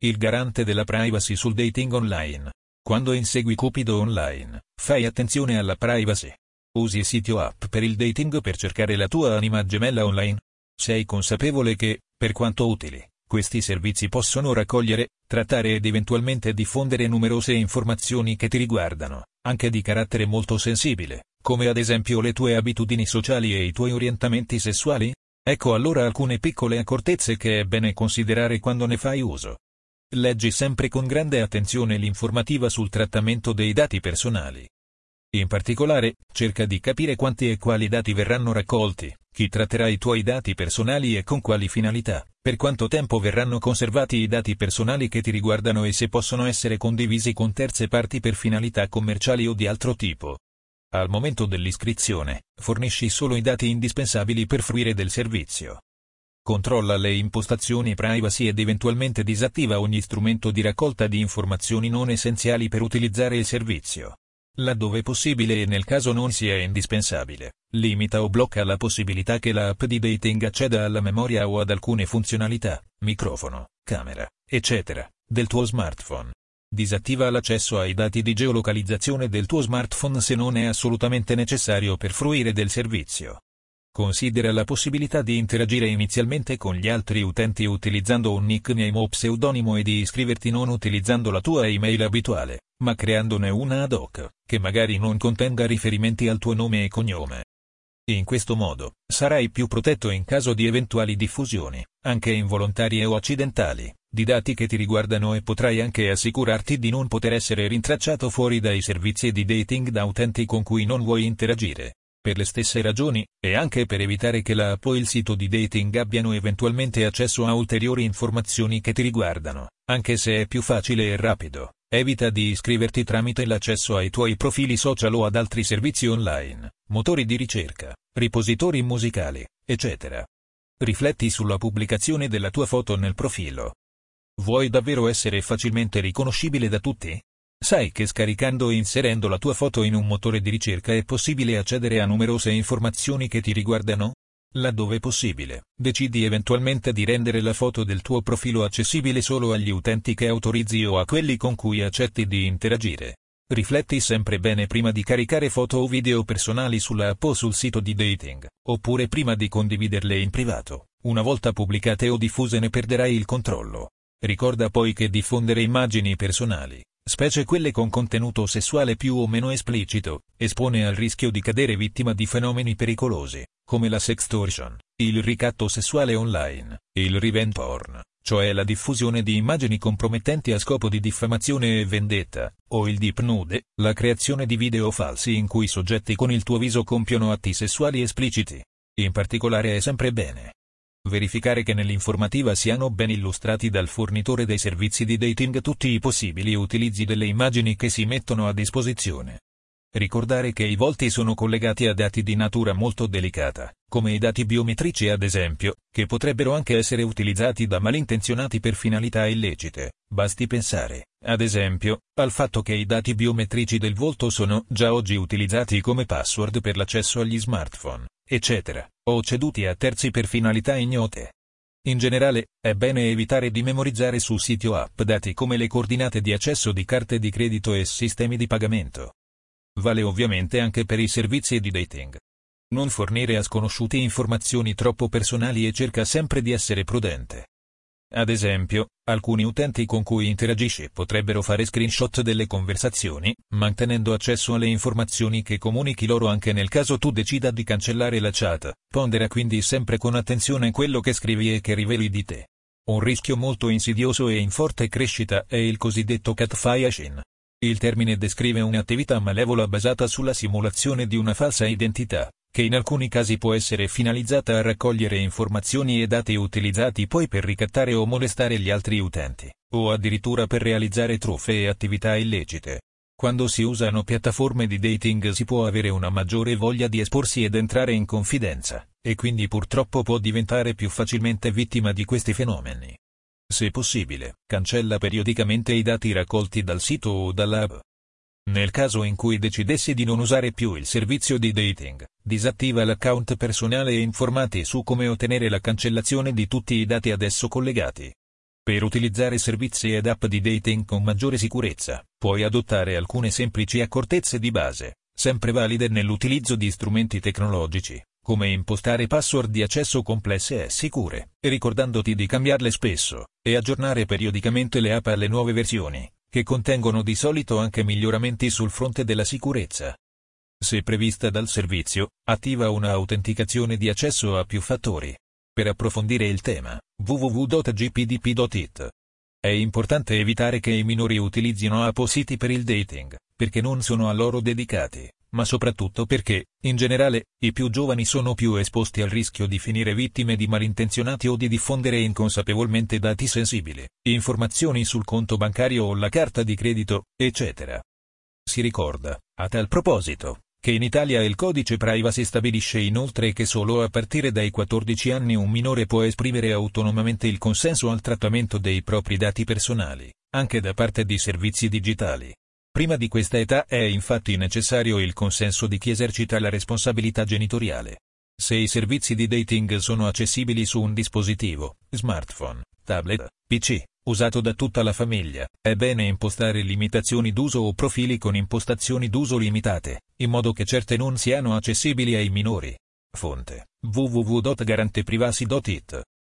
il garante della privacy sul dating online. Quando insegui Cupido online, fai attenzione alla privacy. Usi siti o app per il dating per cercare la tua anima gemella online? Sei consapevole che, per quanto utili, questi servizi possono raccogliere, trattare ed eventualmente diffondere numerose informazioni che ti riguardano, anche di carattere molto sensibile, come ad esempio le tue abitudini sociali e i tuoi orientamenti sessuali? Ecco allora alcune piccole accortezze che è bene considerare quando ne fai uso. Leggi sempre con grande attenzione l'informativa sul trattamento dei dati personali. In particolare, cerca di capire quanti e quali dati verranno raccolti, chi tratterà i tuoi dati personali e con quali finalità, per quanto tempo verranno conservati i dati personali che ti riguardano e se possono essere condivisi con terze parti per finalità commerciali o di altro tipo. Al momento dell'iscrizione, fornisci solo i dati indispensabili per fruire del servizio. Controlla le impostazioni privacy ed eventualmente disattiva ogni strumento di raccolta di informazioni non essenziali per utilizzare il servizio. Laddove possibile e nel caso non sia indispensabile, limita o blocca la possibilità che l'app di dating acceda alla memoria o ad alcune funzionalità, microfono, camera, eccetera, del tuo smartphone. Disattiva l'accesso ai dati di geolocalizzazione del tuo smartphone se non è assolutamente necessario per fruire del servizio. Considera la possibilità di interagire inizialmente con gli altri utenti utilizzando un nickname o pseudonimo e di iscriverti non utilizzando la tua email abituale, ma creandone una ad hoc, che magari non contenga riferimenti al tuo nome e cognome. In questo modo, sarai più protetto in caso di eventuali diffusioni, anche involontarie o accidentali, di dati che ti riguardano e potrai anche assicurarti di non poter essere rintracciato fuori dai servizi di dating da utenti con cui non vuoi interagire per le stesse ragioni, e anche per evitare che la app o il sito di dating abbiano eventualmente accesso a ulteriori informazioni che ti riguardano, anche se è più facile e rapido. Evita di iscriverti tramite l'accesso ai tuoi profili social o ad altri servizi online, motori di ricerca, ripositori musicali, eccetera. Rifletti sulla pubblicazione della tua foto nel profilo. Vuoi davvero essere facilmente riconoscibile da tutti? Sai che scaricando e inserendo la tua foto in un motore di ricerca è possibile accedere a numerose informazioni che ti riguardano? Laddove possibile, decidi eventualmente di rendere la foto del tuo profilo accessibile solo agli utenti che autorizzi o a quelli con cui accetti di interagire. Rifletti sempre bene prima di caricare foto o video personali sulla app o sul sito di dating, oppure prima di condividerle in privato. Una volta pubblicate o diffuse ne perderai il controllo. Ricorda poi che diffondere immagini personali, specie quelle con contenuto sessuale più o meno esplicito, espone al rischio di cadere vittima di fenomeni pericolosi, come la sextortion, il ricatto sessuale online, il revenge porn, cioè la diffusione di immagini compromettenti a scopo di diffamazione e vendetta, o il deep nude, la creazione di video falsi in cui soggetti con il tuo viso compiono atti sessuali espliciti. In particolare è sempre bene verificare che nell'informativa siano ben illustrati dal fornitore dei servizi di dating tutti i possibili utilizzi delle immagini che si mettono a disposizione. Ricordare che i volti sono collegati a dati di natura molto delicata, come i dati biometrici ad esempio, che potrebbero anche essere utilizzati da malintenzionati per finalità illecite. Basti pensare, ad esempio, al fatto che i dati biometrici del volto sono già oggi utilizzati come password per l'accesso agli smartphone, eccetera, o ceduti a terzi per finalità ignote. In generale, è bene evitare di memorizzare su siti o app dati come le coordinate di accesso di carte di credito e sistemi di pagamento. Vale ovviamente anche per i servizi di dating. Non fornire a sconosciuti informazioni troppo personali e cerca sempre di essere prudente. Ad esempio, alcuni utenti con cui interagisci potrebbero fare screenshot delle conversazioni, mantenendo accesso alle informazioni che comunichi loro anche nel caso tu decida di cancellare la chat. Pondera quindi sempre con attenzione quello che scrivi e che riveli di te. Un rischio molto insidioso e in forte crescita è il cosiddetto catfishing. Il termine descrive un'attività malevola basata sulla simulazione di una falsa identità, che in alcuni casi può essere finalizzata a raccogliere informazioni e dati utilizzati poi per ricattare o molestare gli altri utenti, o addirittura per realizzare truffe e attività illecite. Quando si usano piattaforme di dating si può avere una maggiore voglia di esporsi ed entrare in confidenza, e quindi purtroppo può diventare più facilmente vittima di questi fenomeni. Se possibile, cancella periodicamente i dati raccolti dal sito o dall'app. Nel caso in cui decidessi di non usare più il servizio di dating, disattiva l'account personale e informati su come ottenere la cancellazione di tutti i dati ad esso collegati. Per utilizzare servizi ed app di dating con maggiore sicurezza, puoi adottare alcune semplici accortezze di base, sempre valide nell'utilizzo di strumenti tecnologici, come impostare password di accesso complesse e sicure, ricordandoti di cambiarle spesso, e aggiornare periodicamente le app alle nuove versioni, che contengono di solito anche miglioramenti sul fronte della sicurezza. Se prevista dal servizio, attiva una autenticazione di accesso a più fattori. Per approfondire il tema, www.gpdp.it. È importante evitare che i minori utilizzino app siti per il dating, perché non sono a loro dedicati, ma soprattutto perché, in generale, i più giovani sono più esposti al rischio di finire vittime di malintenzionati o di diffondere inconsapevolmente dati sensibili, informazioni sul conto bancario o la carta di credito, eccetera. Si ricorda, a tal proposito, che in Italia il codice privacy stabilisce inoltre che solo a partire dai 14 anni un minore può esprimere autonomamente il consenso al trattamento dei propri dati personali, anche da parte di servizi digitali. Prima di questa età è infatti necessario il consenso di chi esercita la responsabilità genitoriale. Se i servizi di dating sono accessibili su un dispositivo, smartphone, tablet, PC, usato da tutta la famiglia, è bene impostare limitazioni d'uso o profili con impostazioni d'uso limitate, in modo che certe non siano accessibili ai minori. Fonte www.garanteprivacy.it